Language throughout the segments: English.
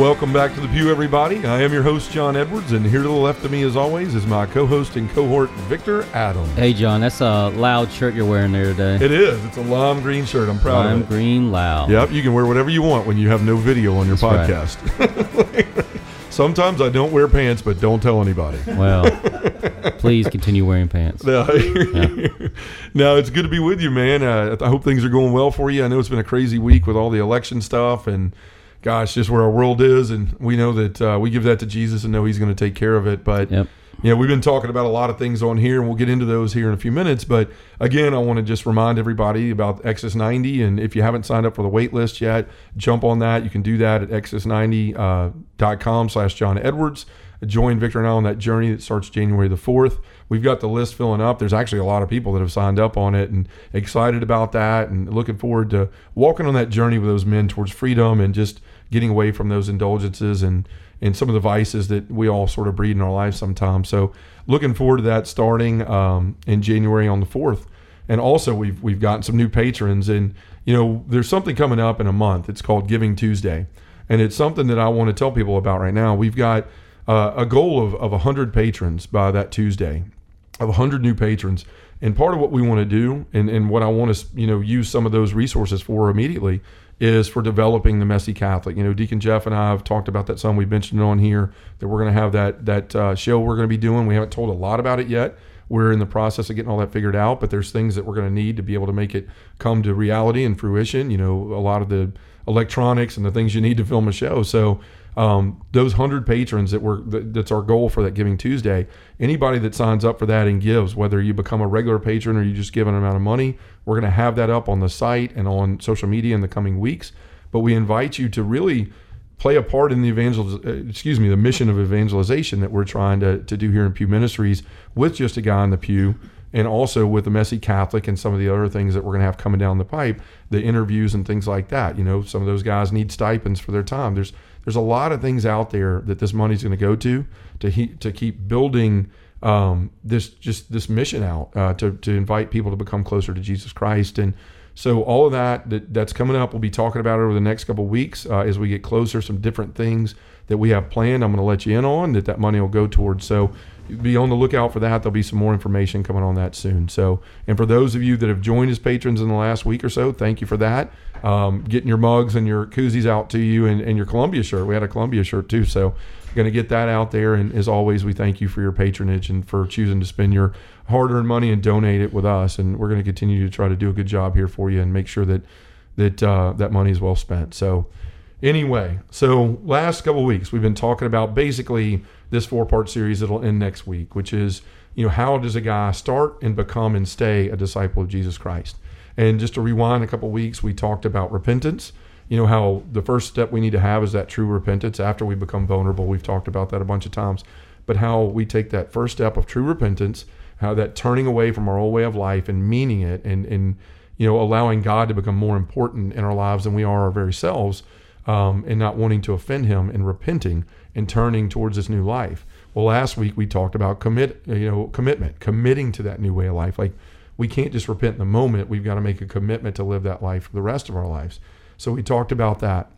Welcome back to the Pew, everybody. I am your host, John Edwards, and here to the left of me, as always, is my co host and cohort, Victor Adams. Hey, John, that's a loud shirt you're wearing there today. It is. It's a lime green shirt. I'm proud Lime of it. green loud. Yep, you can wear whatever you want when you have no video on your That's podcast. Sometimes I don't wear pants, but don't tell anybody. Well, please continue wearing pants. No, no, it's good to be with you, man. Uh, I hope things are going well for you. I know it's been a crazy week with all the election stuff and, gosh, just where our world is. And we know that uh, we give that to Jesus and know He's going to take care of it. But, Yep. yeah, we've been talking about a lot of things on here, and we'll get into those here in a few minutes. But again, I want to just remind everybody about Exodus 90. And if you haven't signed up for the wait list yet, jump on that. You can do that at exodus90.com slash John Edwards. Join Victor and I on that journey that starts January the 4th. We've got the list filling up. There's actually a lot of people that have signed up on it and excited about that and looking forward to walking on that journey with those men towards freedom and just getting away from those indulgences and and some of the vices that we all sort of breed in our lives sometimes. So looking forward to that starting um, in January on the 4th. And also we've we've gotten some new patrons and you know there's something coming up in a month. It's called Giving Tuesday. And it's something that I want to tell people about right now. We've got uh, a goal of, of 100 patrons by that Tuesday, of 100 new patrons. And part of what we want to do, and, and what I want to you know use some of those resources for immediately, is for developing the messy Catholic. You know, Deacon Jeff and I have talked about that some. We've mentioned it on here that we're going to have that that uh, show we're going to be doing. We haven't told a lot about it yet. We're in the process of getting all that figured out, but there's things that we're going to need to be able to make it come to reality and fruition. You know, a lot of the electronics and the things you need to film a show. So um, those hundred patrons that were that, that's our goal for that Giving Tuesday. Anybody that signs up for that and gives, whether you become a regular patron or you just give an amount of money, we're going to have that up on the site and on social media in the coming weeks. But we invite you to really play a part in the evangel uh, excuse me the mission of evangelization that we're trying to, to do here in pew ministries with just a guy in the pew and also with the messy catholic and some of the other things that we're going to have coming down the pipe the interviews and things like that you know some of those guys need stipends for their time there's there's a lot of things out there that this money's going to go to to he, to keep building um, this just this mission out uh, to to invite people to become closer to Jesus Christ. And so all of that, that that's coming up, we'll be talking about it over the next couple weeks uh, as we get closer. Some different things that we have planned. I'm going to let you in on that. That money will go towards. So be on the lookout for that. There'll be some more information coming on that soon. So and for those of you that have joined as patrons in the last week or so, thank you for that. Um, getting your mugs and your koozies out to you and, and your Columbia shirt. We had a Columbia shirt too. So going to get that out there. And as always, we thank you for your patronage and for choosing to spend your hard-earned money and donate it with us. And we're going to continue to try to do a good job here for you and make sure that that uh, that money is well spent. So anyway, so last couple weeks we've been talking about basically this four-part series that'll end next week, which is you know how does a guy start and become and stay a disciple of Jesus Christ. And just to rewind a couple of weeks, we talked about repentance you know how the first step we need to have is that true repentance after we become vulnerable we've talked about that a bunch of times but how we take that first step of true repentance how that turning away from our old way of life and meaning it and and you know allowing god to become more important in our lives than we are our very selves um, and not wanting to offend him and repenting and turning towards this new life well last week we talked about commit you know commitment committing to that new way of life like we can't just repent in the moment we've got to make a commitment to live that life for the rest of our lives so we talked about that.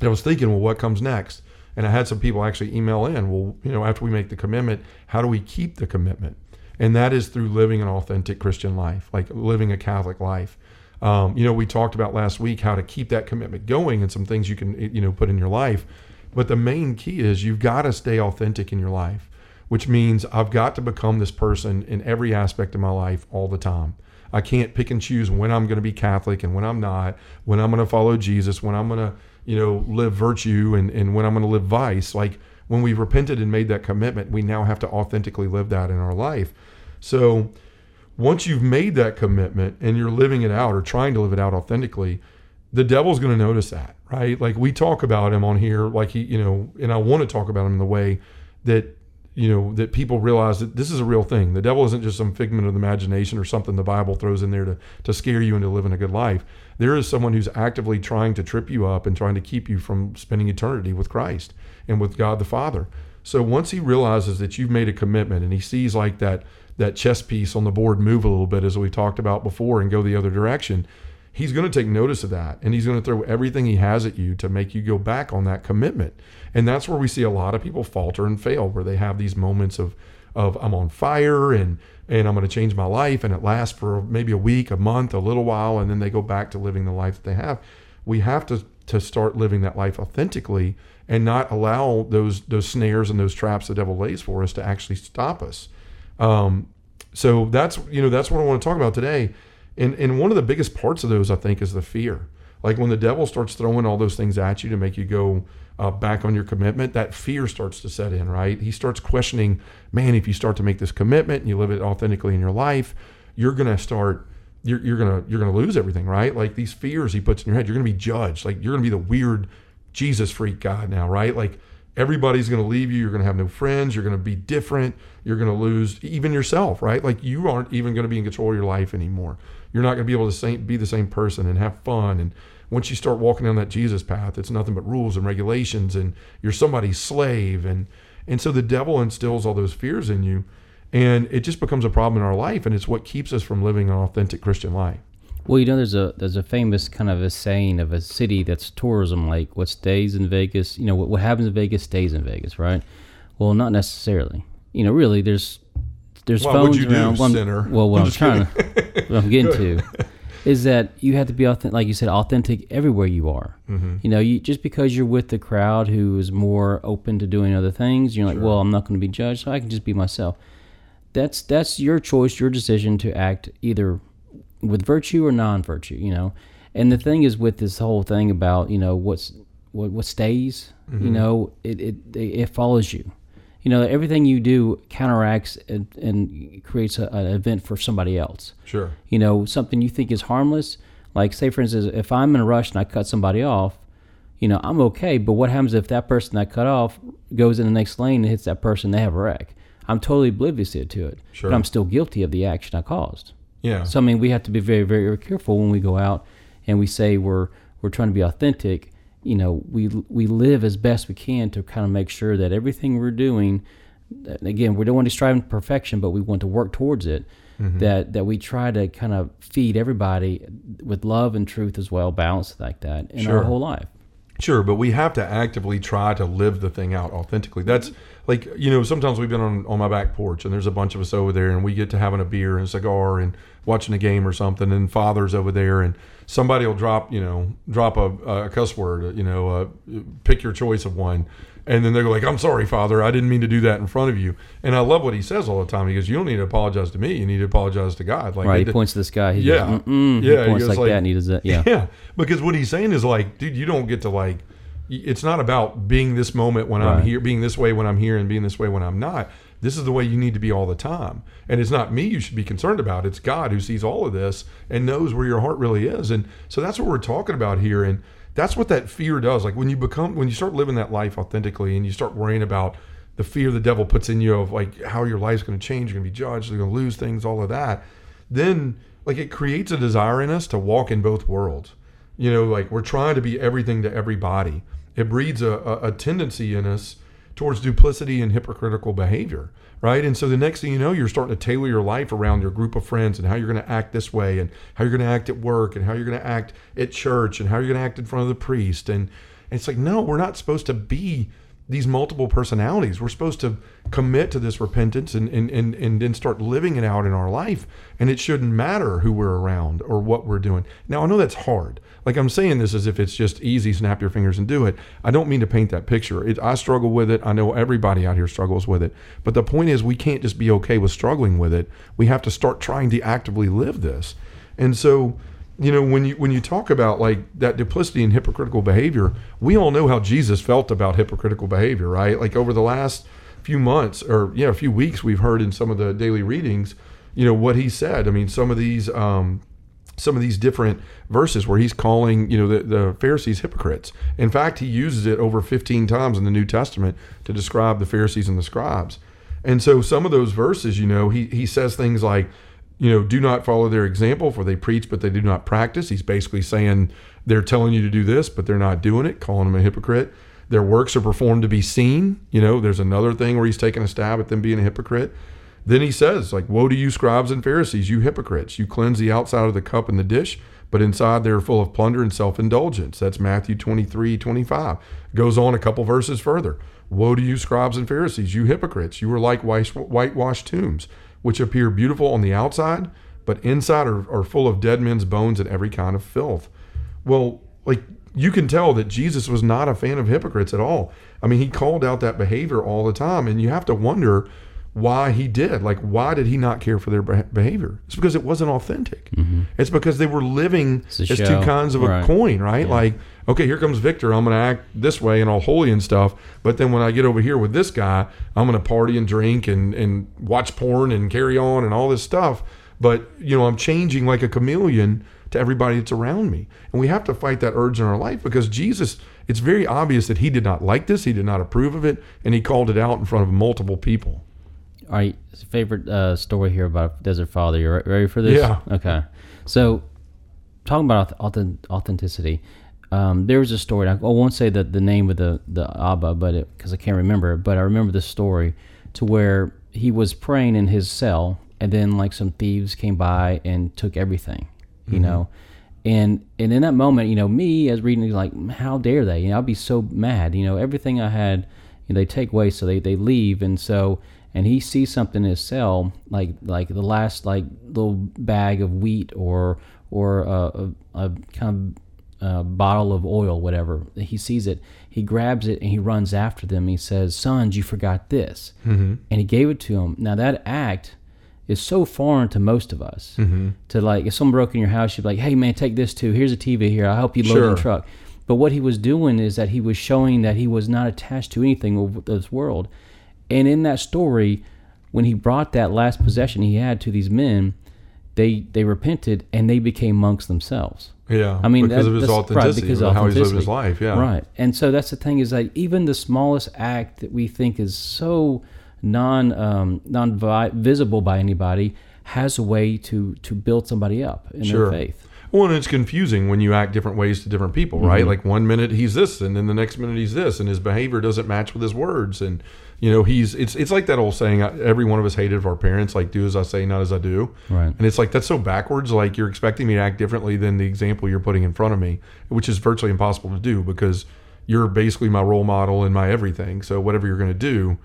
I was thinking, well, what comes next? And I had some people actually email in, well, you know, after we make the commitment, how do we keep the commitment? And that is through living an authentic Christian life, like living a Catholic life. Um, you know, we talked about last week how to keep that commitment going and some things you can, you know, put in your life. But the main key is you've got to stay authentic in your life, which means I've got to become this person in every aspect of my life all the time. I can't pick and choose when I'm going to be Catholic and when I'm not, when I'm going to follow Jesus, when I'm going to, you know, live virtue and, and when I'm going to live vice. Like when we've repented and made that commitment, we now have to authentically live that in our life. So once you've made that commitment and you're living it out or trying to live it out authentically, the devil's going to notice that, right? Like we talk about him on here, like he, you know, and I want to talk about him in the way that you know that people realize that this is a real thing. The devil isn't just some figment of the imagination or something the Bible throws in there to to scare you into living a good life. There is someone who's actively trying to trip you up and trying to keep you from spending eternity with Christ and with God the Father. So once he realizes that you've made a commitment and he sees like that that chess piece on the board move a little bit as we talked about before and go the other direction, he's going to take notice of that and he's going to throw everything he has at you to make you go back on that commitment. And that's where we see a lot of people falter and fail where they have these moments of of I'm on fire and and I'm going to change my life and it lasts for maybe a week, a month, a little while and then they go back to living the life that they have. We have to to start living that life authentically and not allow those those snares and those traps the devil lays for us to actually stop us. Um, so that's you know that's what I want to talk about today. And and one of the biggest parts of those I think is the fear. Like when the devil starts throwing all those things at you to make you go uh, back on your commitment, that fear starts to set in, right? He starts questioning, man, if you start to make this commitment and you live it authentically in your life, you're gonna start you're, you're gonna you're gonna lose everything, right? Like these fears he puts in your head, you're gonna be judged. Like you're gonna be the weird Jesus freak guy now, right? Like everybody's going to leave you. You're going to have no friends. You're going to be different. You're going to lose even yourself, right? Like you aren't even going to be in control of your life anymore. You're not going to be able to same, be the same person and have fun. And once you start walking down that Jesus path, it's nothing but rules and regulations, and you're somebody's slave. And and so the devil instills all those fears in you, and it just becomes a problem in our life, and it's what keeps us from living an authentic Christian life. Well, you know, there's a there's a famous kind of a saying of a city that's tourism like what stays in Vegas. You know, what, what happens in Vegas stays in Vegas, right? Well, not necessarily. You know, really, there's there's What phones would you around. do, Well, Well, what I'm I'm, trying to, what I'm getting to, is that you have to be authentic, like you said, authentic everywhere you are. Mm-hmm. You know, you just because you're with the crowd who is more open to doing other things, you're like, well, I'm not going to be judged, so I can just be myself. That's that's your choice, your decision to act either with virtue or non-virtue. You know, and the thing is with this whole thing about you know what's what what stays. Mm-hmm. You know, it, it it follows you. You know, everything you do counteracts and, and creates a, an event for somebody else Sure. you know, something you think is harmless. Like, say, for instance, if I'm in a rush and I cut somebody off, you know, I'm okay. But what happens if that person I cut off goes in the next lane and hits that person, they have a wreck? I'm totally oblivious to it, Sure. but I'm still guilty of the action I caused. Yeah. So, I mean, we have to be very, very careful when we go out and we say we're we're trying to be authentic. You know, we we live as best we can to kind of make sure that everything we're doing, again, we don't want to strive for perfection, but we want to work towards it. Mm-hmm. That that we try to kind of feed everybody with love and truth as well, balance like that in Sure. our whole life. Sure, but we have to actively try to live the thing out authentically. That's like, you know, sometimes we've been on, on my back porch and there's a bunch of us over there and we get to having a beer and a cigar and watching a game or something and father's over there and somebody will drop, you know, drop a, a cuss word, you know, uh, pick your choice of one. And then they're like, I'm sorry, father. I didn't mean to do that in front of you. And I love what he says all the time. He goes, You don't need to apologize to me. You need to apologize to God. Like, Right? He points to this guy. He Yeah. goes. Yeah, he He points goes like, like- that, and he does that. Yeah. Yeah, because what he's saying is like, dude, you don't get to like. It's not about being this moment when I'm here, being this way when I'm here, and being this way when I'm not. This is the way you need to be all the time. And it's not me you should be concerned about. It's God who sees all of this and knows where your heart really is. And so that's what we're talking about here. And that's what that fear does. Like when you become, when you start living that life authentically and you start worrying about the fear the devil puts in you of like how your life's going to change, you're going to be judged, you're going to lose things, all of that, then like it creates a desire in us to walk in both worlds. You know, like we're trying to be everything to everybody. It breeds a, a, a tendency in us towards duplicity and hypocritical behavior, right? And so the next thing you know, you're starting to tailor your life around your group of friends and how you're going to act this way and how you're going to act at work and how you're going to act at church and how you're going to act in front of the priest. And, and it's like, no, we're not supposed to be these multiple personalities. We're supposed to commit to this repentance and, and, and, and then start living it out in our life. And it shouldn't matter who we're around or what we're doing. Now, I know that's hard. Like I'm saying this as if it's just easy, snap your fingers and do it. I don't mean to paint that picture. It, I struggle with it. I know everybody out here struggles with it. But the point is, we can't just be okay with struggling with it. We have to start trying to actively live this. And so, you know when you when you talk about like that duplicity and hypocritical behavior we all know how jesus felt about hypocritical behavior right? Like over the last few months or yeah a few weeks we've heard in some of the daily readings you know what he said. I mean some of these um some of these different verses where he's calling you know the, the pharisees hypocrites. In fact he uses it over 15 times in the new testament to describe the pharisees and the scribes. And so some of those verses, you know, he he says things like, you know, do not follow their example, for they preach but they do not practice. He's basically saying they're telling you to do this, but they're not doing it, calling them a hypocrite. Their works are performed to be seen. You know, there's another thing where he's taking a stab at them being a hypocrite. Then he says, like, woe to you, scribes and Pharisees, you hypocrites! You cleanse the outside of the cup and the dish, but inside they're full of plunder and self indulgence. That's Matthew 23, 25. Goes on a couple verses further. Woe to you, scribes and Pharisees, you hypocrites! You are like whitewashed tombs, which appear beautiful on the outside, but inside are, are full of dead men's bones and every kind of filth. Well, like you can tell that Jesus was not a fan of hypocrites at all. I mean, he called out that behavior all the time, and you have to wonder why he did. Like, why did he not care for their behavior? It's because it wasn't authentic. Mm-hmm. It's because they were living as show. two kinds of right. a coin, right? Yeah. Like, okay, here comes Victor. I'm going to act this way and all holy and stuff. But then when I get over here with this guy, I'm going to party and drink and, and watch porn and carry on and all this stuff. But, you know, I'm changing like a chameleon to everybody that's around me. And we have to fight that urge in our life because Jesus, it's very obvious that he did not like this, he did not approve of it, and he called it out in front of multiple people. All right, favorite uh, story here about Desert Father. You ready for this? Yeah. Okay. So, talking about authenticity, um, there was a story. I won't say the, the name of the the Abba, but because I can't remember. But I remember the story to where he was praying in his cell, and then like some thieves came by and took everything you mm-hmm. know and and in that moment you know me as reading like how dare they you know I'd be so mad you know everything i had you know, they take away so they, they leave and so and he sees something in his cell like like the last like little bag of wheat or or a, a, a kind of uh, bottle of oil whatever he sees it he grabs it and he runs after them he says sons you forgot this mm-hmm. and he gave it to him now that act is so foreign to most of us. Mm-hmm. To like, if someone broke in your house, you'd be like, "Hey, man, take this too. Here's a TV here. I'll help you load sure. the truck." But what he was doing is that he was showing that he was not attached to anything of this world. And in that story, when he brought that last possession he had to these men, they they repented and they became monks themselves. Yeah, I mean because that, of his authenticity, right, because of how he's lived his life. Yeah, right. And so that's the thing is that even the smallest act that we think is so non um, non visible by anybody has a way to to build somebody up in sure. their faith. Well, and it's confusing when you act different ways to different people, right? Mm-hmm. Like one minute he's this, and then the next minute he's this, and his behavior doesn't match with his words. And you know, he's it's it's like that old saying: every one of us hated of our parents, like "do as I say, not as I do." Right. And it's like that's so backwards. Like you're expecting me to act differently than the example you're putting in front of me, which is virtually impossible to do because you're basically my role model and my everything. So whatever you're going to do,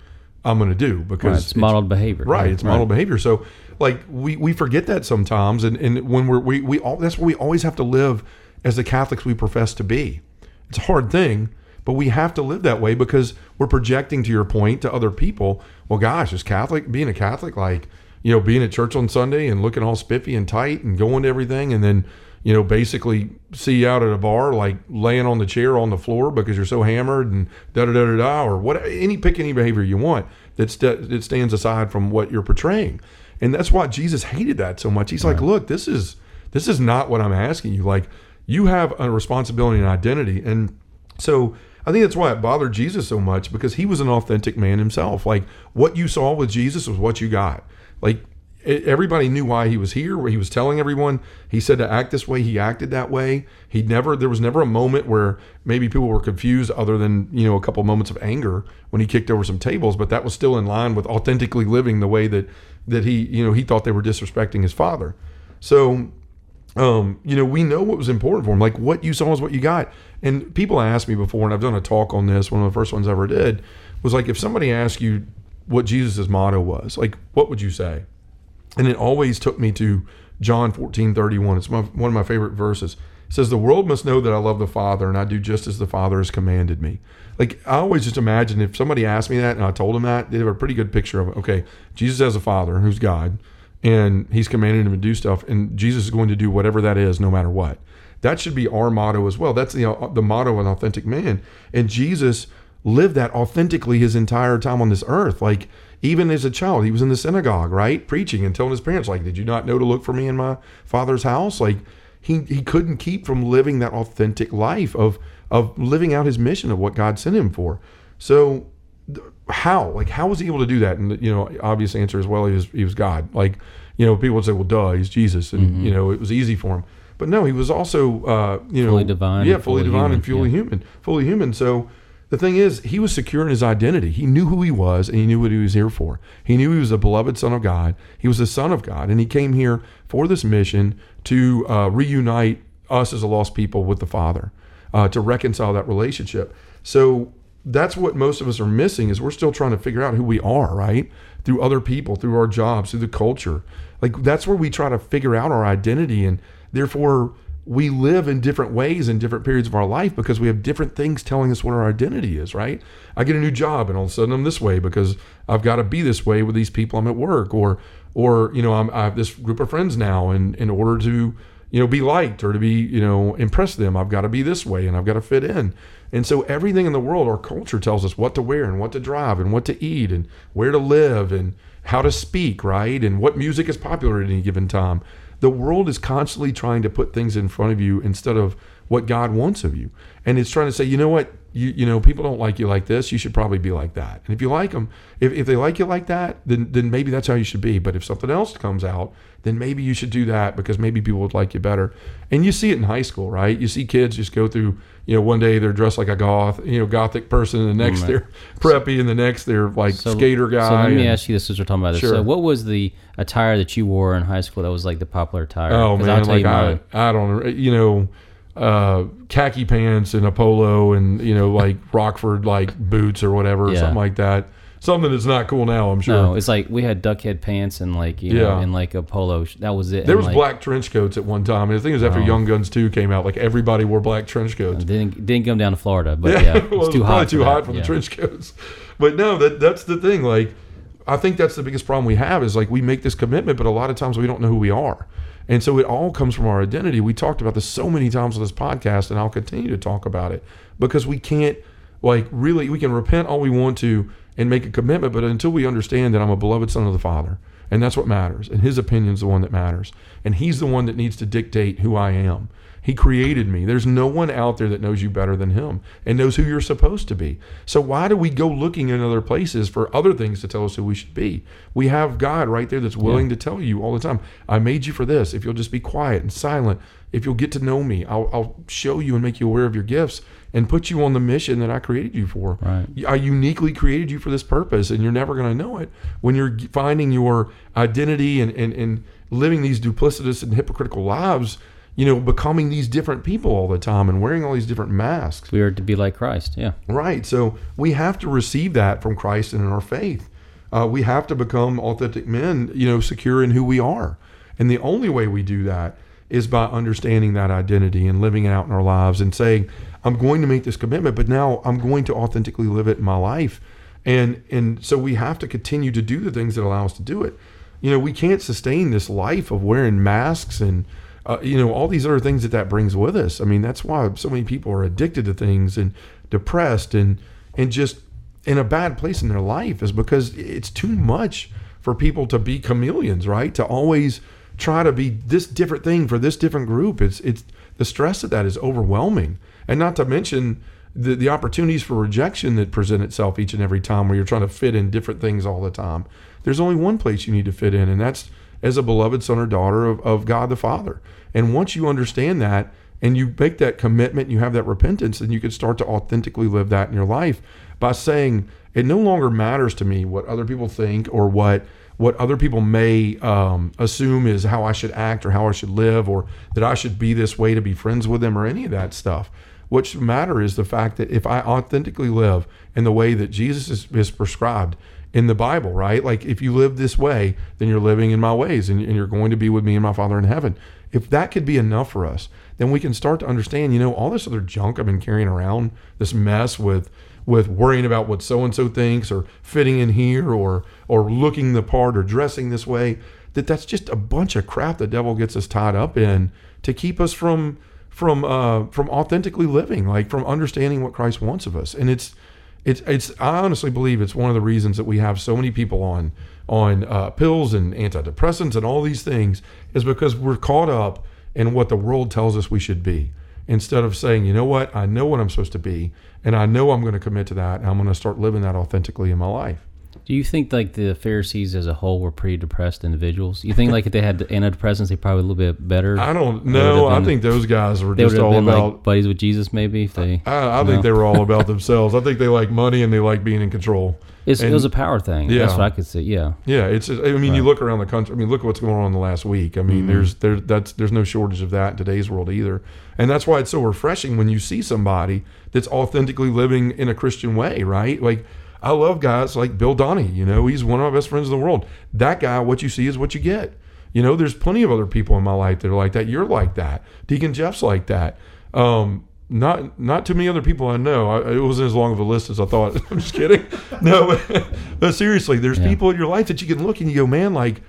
I'm going to do because right, it's, it's, modeled behavior. Right, it's right. modeled behavior. So like we we forget that sometimes, and and when we're we we all that's what we always have to live as the Catholics we profess to be. It's a hard thing, but we have to live that way because we're projecting to your point to other people. Well, gosh, is Catholic being a Catholic like you know being at church on Sunday and looking all spiffy and tight and going to everything, and then you know, basically see you out at a bar, like laying on the chair on the floor because you're so hammered and da da da da da, or what, any pick any behavior you want that, st- that stands aside from what you're portraying. And that's why Jesus hated that so much. He's right. like, look, this is, this is not what I'm asking you. Like, you have a responsibility and identity. And so I think that's why it bothered Jesus so much because he was an authentic man himself. Like, what you saw with Jesus was what you got. Like, everybody knew why he was here where he was telling everyone he said to act this way he acted that way he never there was never a moment where maybe people were confused other than you know a couple moments of anger when he kicked over some tables but that was still in line with authentically living the way that that he you know he thought they were disrespecting his father so um, you know we know what was important for him like what you saw is what you got and people asked me before and i've done a talk on this one of the first ones i ever did was like if somebody asked you what jesus' motto was like what would you say and it always took me to John 14, 31. It's my, one of my favorite verses. It says, The world must know that I love the Father, and I do just as the Father has commanded me. Like, I always just imagine if somebody asked me that and I told them that, they'd have a pretty good picture of it. Okay, Jesus has a Father who's God, and he's commanded him to do stuff, and Jesus is going to do whatever that is, no matter what. That should be our motto as well. That's the, uh, the motto of an authentic man. And Jesus lived that authentically his entire time on this earth. Like, even as a child, he was in the synagogue, right? Preaching and telling his parents, like, did you not know to look for me in my father's house? Like, he, he couldn't keep from living that authentic life of, of living out his mission of what God sent him for. So, how like how was he able to do that? And you know, obvious answer as well. He was he was God. Like you know, people would say, well, duh, he's Jesus, and Mm-hmm. you know, it was easy for him. But no, he was also uh, you know Fully divine Yeah, fully fully divine and human, fully yeah. human, fully human. So. The thing is, he was secure in his identity. He knew who he was and he knew what he was here for. He knew he was a beloved son of God. He was the son of God. And he came here for this mission to uh, reunite us as a lost people with the Father, uh, to reconcile that relationship. So that's what most of us are missing is we're still trying to figure out who we are, right? Through other people, through our jobs, through the culture. Like that's where we try to figure out our identity and therefore we live in different ways in different periods of our life because we have different things telling us what our identity is, right? I get a new job and all of a sudden I'm this way because I've got to be this way with these people I'm at work or or you know I'm, I have this group of friends now and in order to you know be liked or to be you know impress them I've got to be this way and I've got to fit in. And so everything in the world our culture tells us what to wear and what to drive and what to eat and where to live and how to speak, right? And what music is popular at any given time the world is constantly trying to put things in front of you instead of what God wants of you. And it's trying to say, you know what, you, you know, people don't like you like this. You should probably be like that. And if you like them, if, if they like you like that, then, then maybe that's how you should be. But if something else comes out, then maybe you should do that because maybe people would like you better. And you see it in high school, right? You see kids just go through, you know, one day they're dressed like a goth, you know, gothic person, and the next Right. they're preppy, and the next they're like skater guy. So let me and- ask you this as we're talking about this. Sure. So what was the attire that you wore in high school that was like the popular attire? Oh man, I'll tell like I, I don't, you know, uh, khaki pants and a polo and you know like Rockport like boots or whatever, Yeah. something like that. Something that's not cool now, I'm sure. No, it's like we had duck head pants and like you know, Yeah. and like a polo. sh- That was it. there And, was like, black trench coats at one time. And I think it was after Oh. Young Guns 2 came out. Like everybody wore black trench coats. Didn't didn't come down to Florida, but yeah, well, it was too probably hot. too hot for yeah. the trench coats. But no, that that's the thing. Like, I think that's the biggest problem we have is like we make this commitment, but a lot of times we don't know who we are, and so it all comes from our identity. We talked about this so many times on this podcast, and I'll continue to talk about it because we can't like really we can repent all we want to and make a commitment, but until we understand that I'm a beloved son of the Father. And that's what matters. And his opinion's the one that matters. And he's the one that needs to dictate who I am. He created me. There's no one out there that knows you better than him and knows who you're supposed to be. So why do we go looking in other places for other things to tell us who we should be? We have God right there that's willing to tell you all the time, I made you for this. If you'll just be quiet and silent, if you'll get to know me, I'll, I'll show you and make you aware of your gifts and put you on the mission that I created you for. Right. I uniquely created you for this purpose, and you're never going to know it when you're finding your identity and, and, and living these duplicitous and hypocritical lives, you know, becoming these different people all the time and wearing all these different masks. We are to be like Christ. Yeah. Right. So we have to receive that from Christ and in our faith. Uh, we have to become authentic men, you know, secure in who we are. And the only way we do that is by understanding that identity and living it out in our lives and saying, I'm going to make this commitment, but now I'm going to authentically live it in my life. And and so we have to continue to do the things that allow us to do it. You know, we can't sustain this life of wearing masks and uh, you know all these other things that that brings with us. I mean, that's why so many people are addicted to things and depressed and and just in a bad place in their life is because it's too much for people to be chameleons, right? To always try to be this different thing for this different group. It's it's the stress of that is overwhelming, and not to mention the the opportunities for rejection that present itself each and every time where you're trying to fit in different things all the time. There's only one place you need to fit in, and that's as a beloved son or daughter of, of God the Father. And once you understand that and you make that commitment, you have that repentance, then you can start to authentically live that in your life by saying, it no longer matters to me what other people think or what what other people may um, assume is how I should act or how I should live or that I should be this way to be friends with them or any of that stuff. What should matter is the fact that if I authentically live in the way that Jesus is, is prescribed in the Bible, right? Like if you live this way, then you're living in my ways and, and you're going to be with me and my Father in heaven. If that could be enough for us, then we can start to understand, you know, all this other junk I've been carrying around, this mess with with worrying about what so and so thinks or fitting in here or or looking the part or dressing this way, that that's just a bunch of crap the devil gets us tied up in to keep us from from uh, from authentically living, like from understanding what Christ wants of us. And it's it's it's I honestly believe it's one of the reasons that we have so many people on on uh, pills and antidepressants and all these things is because we're caught up in what the world tells us we should be. Instead of saying, you know what, I know what I'm supposed to be, and I know I'm going to commit to that, and I'm going to start living that authentically in my life. Do you think like the Pharisees as a whole were pretty depressed individuals? You think like if they had the antidepressants, they probably a little bit better. I don't know. I think those guys were they just all about. like buddies with Jesus, maybe. If they, I, I think they were all about themselves. I think they like money and they like being in control. It's, it was a power thing. That's Yeah. what I could see. Yeah, Yeah, it's. I mean, you look around the country. I mean, look at what's going on in the last week. I mean, Mhm. there's there that's there's no shortage of that in today's world either, and that's why it's so refreshing when you see somebody that's authentically living in a Christian way, right? Like, I love guys like Bill Donnie. You know, he's one of my best friends in the world. That guy, what you see is what you get. You know, there's plenty of other people in my life that are like that. You're like that. Deacon Jeff's like that. Um, not not too many other people I know. I, it wasn't as long of a list as I thought. I'm just kidding. No, but, but seriously, there's Yeah. people in your life that you can look and you go, man, like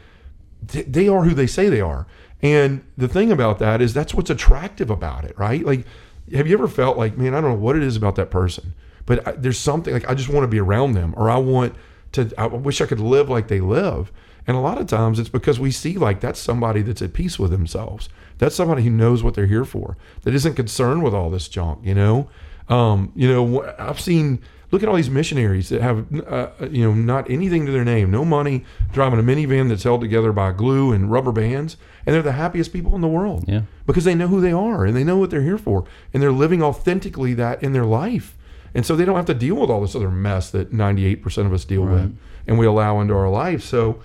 th- they are who they say they are. And the thing about that is that's what's attractive about it, right? Like, have you ever felt like, man, I don't know what it is about that person, but I, there's something like I just want to be around them, or I want to. I wish I could live like they live. And a lot of times it's because we see like that's somebody that's at peace with themselves. That's somebody who knows what they're here for. That isn't concerned with all this junk. You know, um, you know. I've seen. Look at all these missionaries that have, uh, you know, not anything to their name, no money, driving a minivan that's held together by glue and rubber bands, and they're the happiest people in the world yeah. because they know who they are and they know what they're here for, and they're living authentically that in their life, and so they don't have to deal with all this other mess that 98% of us deal Right. with, and we allow into our life. So,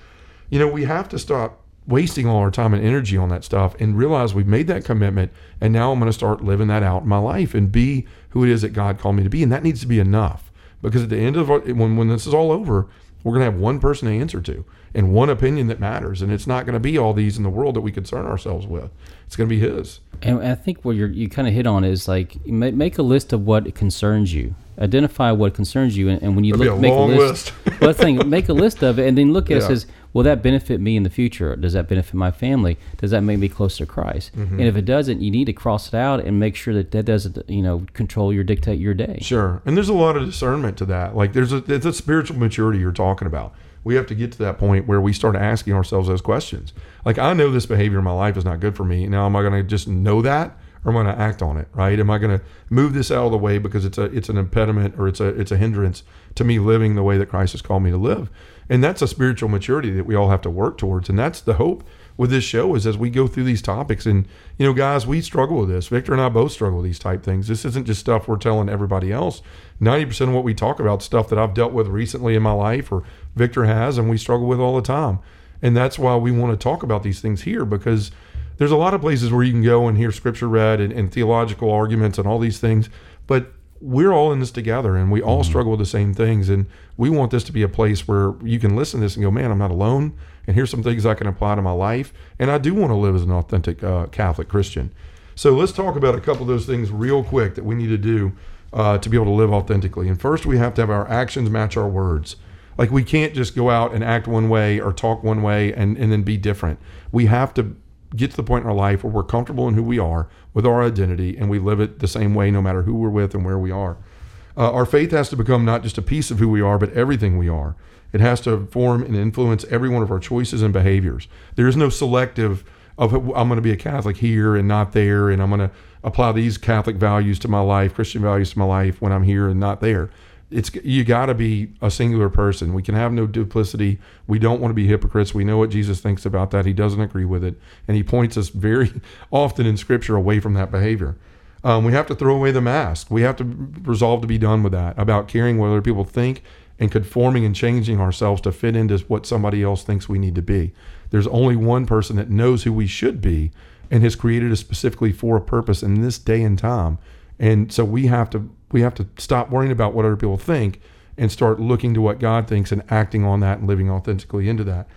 you know, we have to stop wasting all our time and energy on that stuff and realize we've made that commitment, and now I'm going to start living that out in my life and be who it is that God called me to be, and that needs to be enough. Because at the end of our, when when this is all over, we're going to have one person to answer to and one opinion that matters, and it's not going to be all these in the world that we concern ourselves with. It's going to be His. And I think what you're, you kind of hit on is like ma- make a list of what concerns you. Identify what concerns you, and, and when you That'd look, make a list. list. the thing. Make a list of it, and then look at it. Says, will that benefit me in the future? Does that benefit my family? Does that make me closer to Christ? Mm-hmm. And if it doesn't, you need to cross it out and make sure that that doesn't, you know, control your dictate your day. Sure. And there's a lot of discernment to that. Like there's a it's a spiritual maturity you're talking about. We have to get to that point where we start asking ourselves those questions. Like I know this behavior in my life is not good for me. Now am I going to just know that or am I going to act on it, right? Am I going to move this out of the way because it's a it's an impediment or it's a it's a hindrance to me living the way that Christ has called me to live? And that's a spiritual maturity that we all have to work towards. And that's the hope with this show is as we go through these topics and you know guys we struggle with this victor and i both struggle with these type things this isn't just stuff we're telling everybody else 90% of what we talk about stuff that i've dealt with recently in my life or victor has and we struggle with all the time and that's why we want to talk about these things here because there's a lot of places where you can go and hear scripture read and, and theological arguments and all these things but we're all in this together and we all struggle with the same things. And we want this to be a place where you can listen to this and go man i'm not alone. And here's some things i can apply to my life. And i do want to live as an authentic uh, catholic christian. So let's talk about a couple of those things real quick that we need to do uh, to be able to live authentically. And first we have to have our actions match our words. Like we can't just go out and act one way or talk one way and, and then be different. We have to get to the point in our life where we're comfortable in who we are with our identity and we live it the same way no matter who we're with and where we are. Uh, our faith has to become not just a piece of who we are, but everything we are. It has to form and influence every one of our choices and behaviors. There is no selective of I'm going to be a Catholic here and not there, and I'm going to apply these Catholic values to my life, Christian values to my life when I'm here and not there it's you got to be a singular person. We can have no duplicity. We don't want to be hypocrites. We know what Jesus thinks about that. He doesn't agree with it, and he points us very often in Scripture away from that behavior. Um, we have to throw away the mask. We have to resolve to be done with that about caring what other people think and conforming and changing ourselves to fit into what somebody else thinks we need to be. There's only one person that knows who we should be and has created us specifically for a purpose in this day and time. And so we have to we have to stop worrying about what other people think and start looking to what God thinks and acting on that and living authentically into that.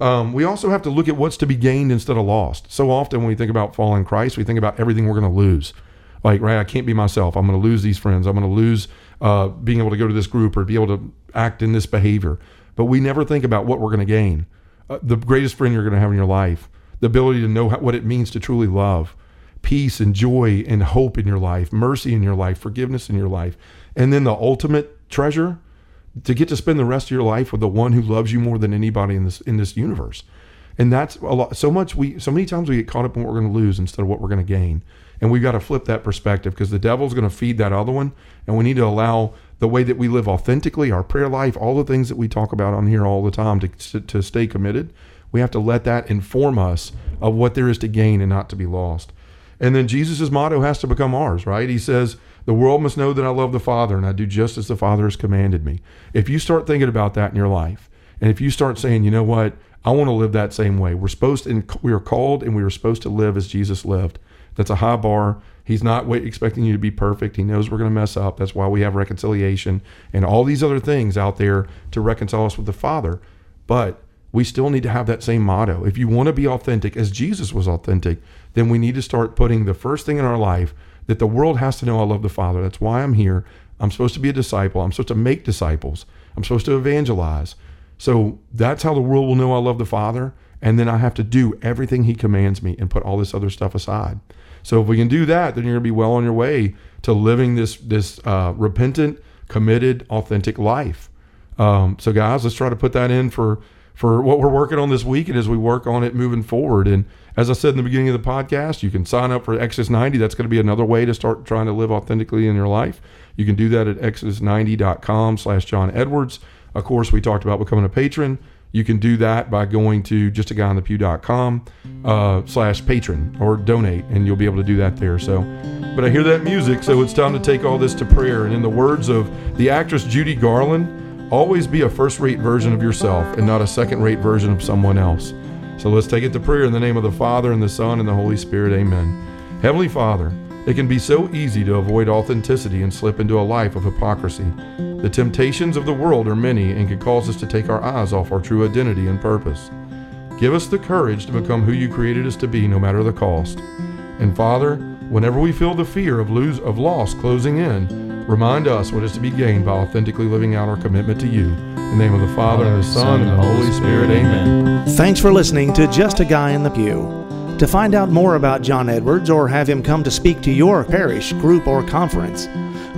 Um, we also have to look at what's to be gained instead of lost. So often when we think about following Christ, we think about everything we're going to lose. Like, right, I can't be myself. I'm going to lose these friends. I'm going to lose uh, being able to go to this group or be able to act in this behavior. But we never think about what we're going to gain. Uh, the greatest friend you're going to have in your life, the ability to know how, what it means to truly love, peace and joy and hope in your life, mercy in your life, forgiveness in your life, and then the ultimate treasure to get to spend the rest of your life with the one who loves you more than anybody in this in this universe. And that's a lot so much we so many times we get caught up in what we're going to lose instead of what we're going to gain. And we've got to flip that perspective because the devil's going to feed that other one. And we need to allow the way that we live authentically, our prayer life, all the things that we talk about on here all the time to, to stay committed. We have to let that inform us of what there is to gain and not to be lost. And then Jesus' motto has to become ours, right? He says, The world must know that I love the Father and I do just as the Father has commanded me. If you start thinking about that in your life, and if you start saying, you know what, I want to live that same way. We're supposed to, we are called and we are supposed to live as Jesus lived. That's a high bar. He's not wait, expecting you to be perfect. He knows we're going to mess up. That's why we have reconciliation and all these other things out there to reconcile us with the Father. But we still need to have that same motto. If you want to be authentic as Jesus was authentic, then we need to start putting the first thing in our life that the world has to know I love the Father. That's why I'm here. I'm supposed to be a disciple. I'm supposed to make disciples. I'm supposed to evangelize. So that's how the world will know I love the Father. And then I have to do everything He commands me and put all this other stuff aside. So if we can do that, then you're going to be well on your way to living this this uh, repentant, committed, authentic life. Um, so guys, let's try to put that in for for what we're working on this week and as we work on it moving forward. And as I said in the beginning of the podcast, you can sign up for Exodus 90. That's going to be another way to start trying to live authentically in your life. You can do that at exodus90.com slash John Edwards. Of course, we talked about becoming a patron. You can do that by going to justaguyonthepew.com uh, slash patron or donate, and you'll be able to do that there. So, but I hear that music, so it's time to take all this to prayer. And in the words of the actress Judy Garland, always be a first rate version of yourself and not a second rate version of someone else. So let's take it to prayer in the name of the Father, and the Son, and the Holy Spirit. Amen. Heavenly Father, it can be so easy to avoid authenticity and slip into a life of hypocrisy. The temptations of the world are many and can cause us to take our eyes off our true identity and purpose. Give us the courage to become who you created us to be, no matter the cost. And Father, whenever we feel the fear of lose of loss closing in, remind us what is to be gained by authentically living out our commitment to you. In the name of the Father, and the Son, and the Holy Spirit. Amen. Thanks for listening to Just a Guy in the Pew. To find out more about John Edwards or have him come to speak to your parish, group, or conference,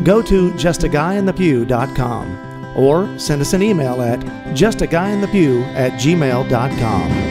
go to justaguyinthepew.com or send us an email at justaguyinthepew at gmail.com.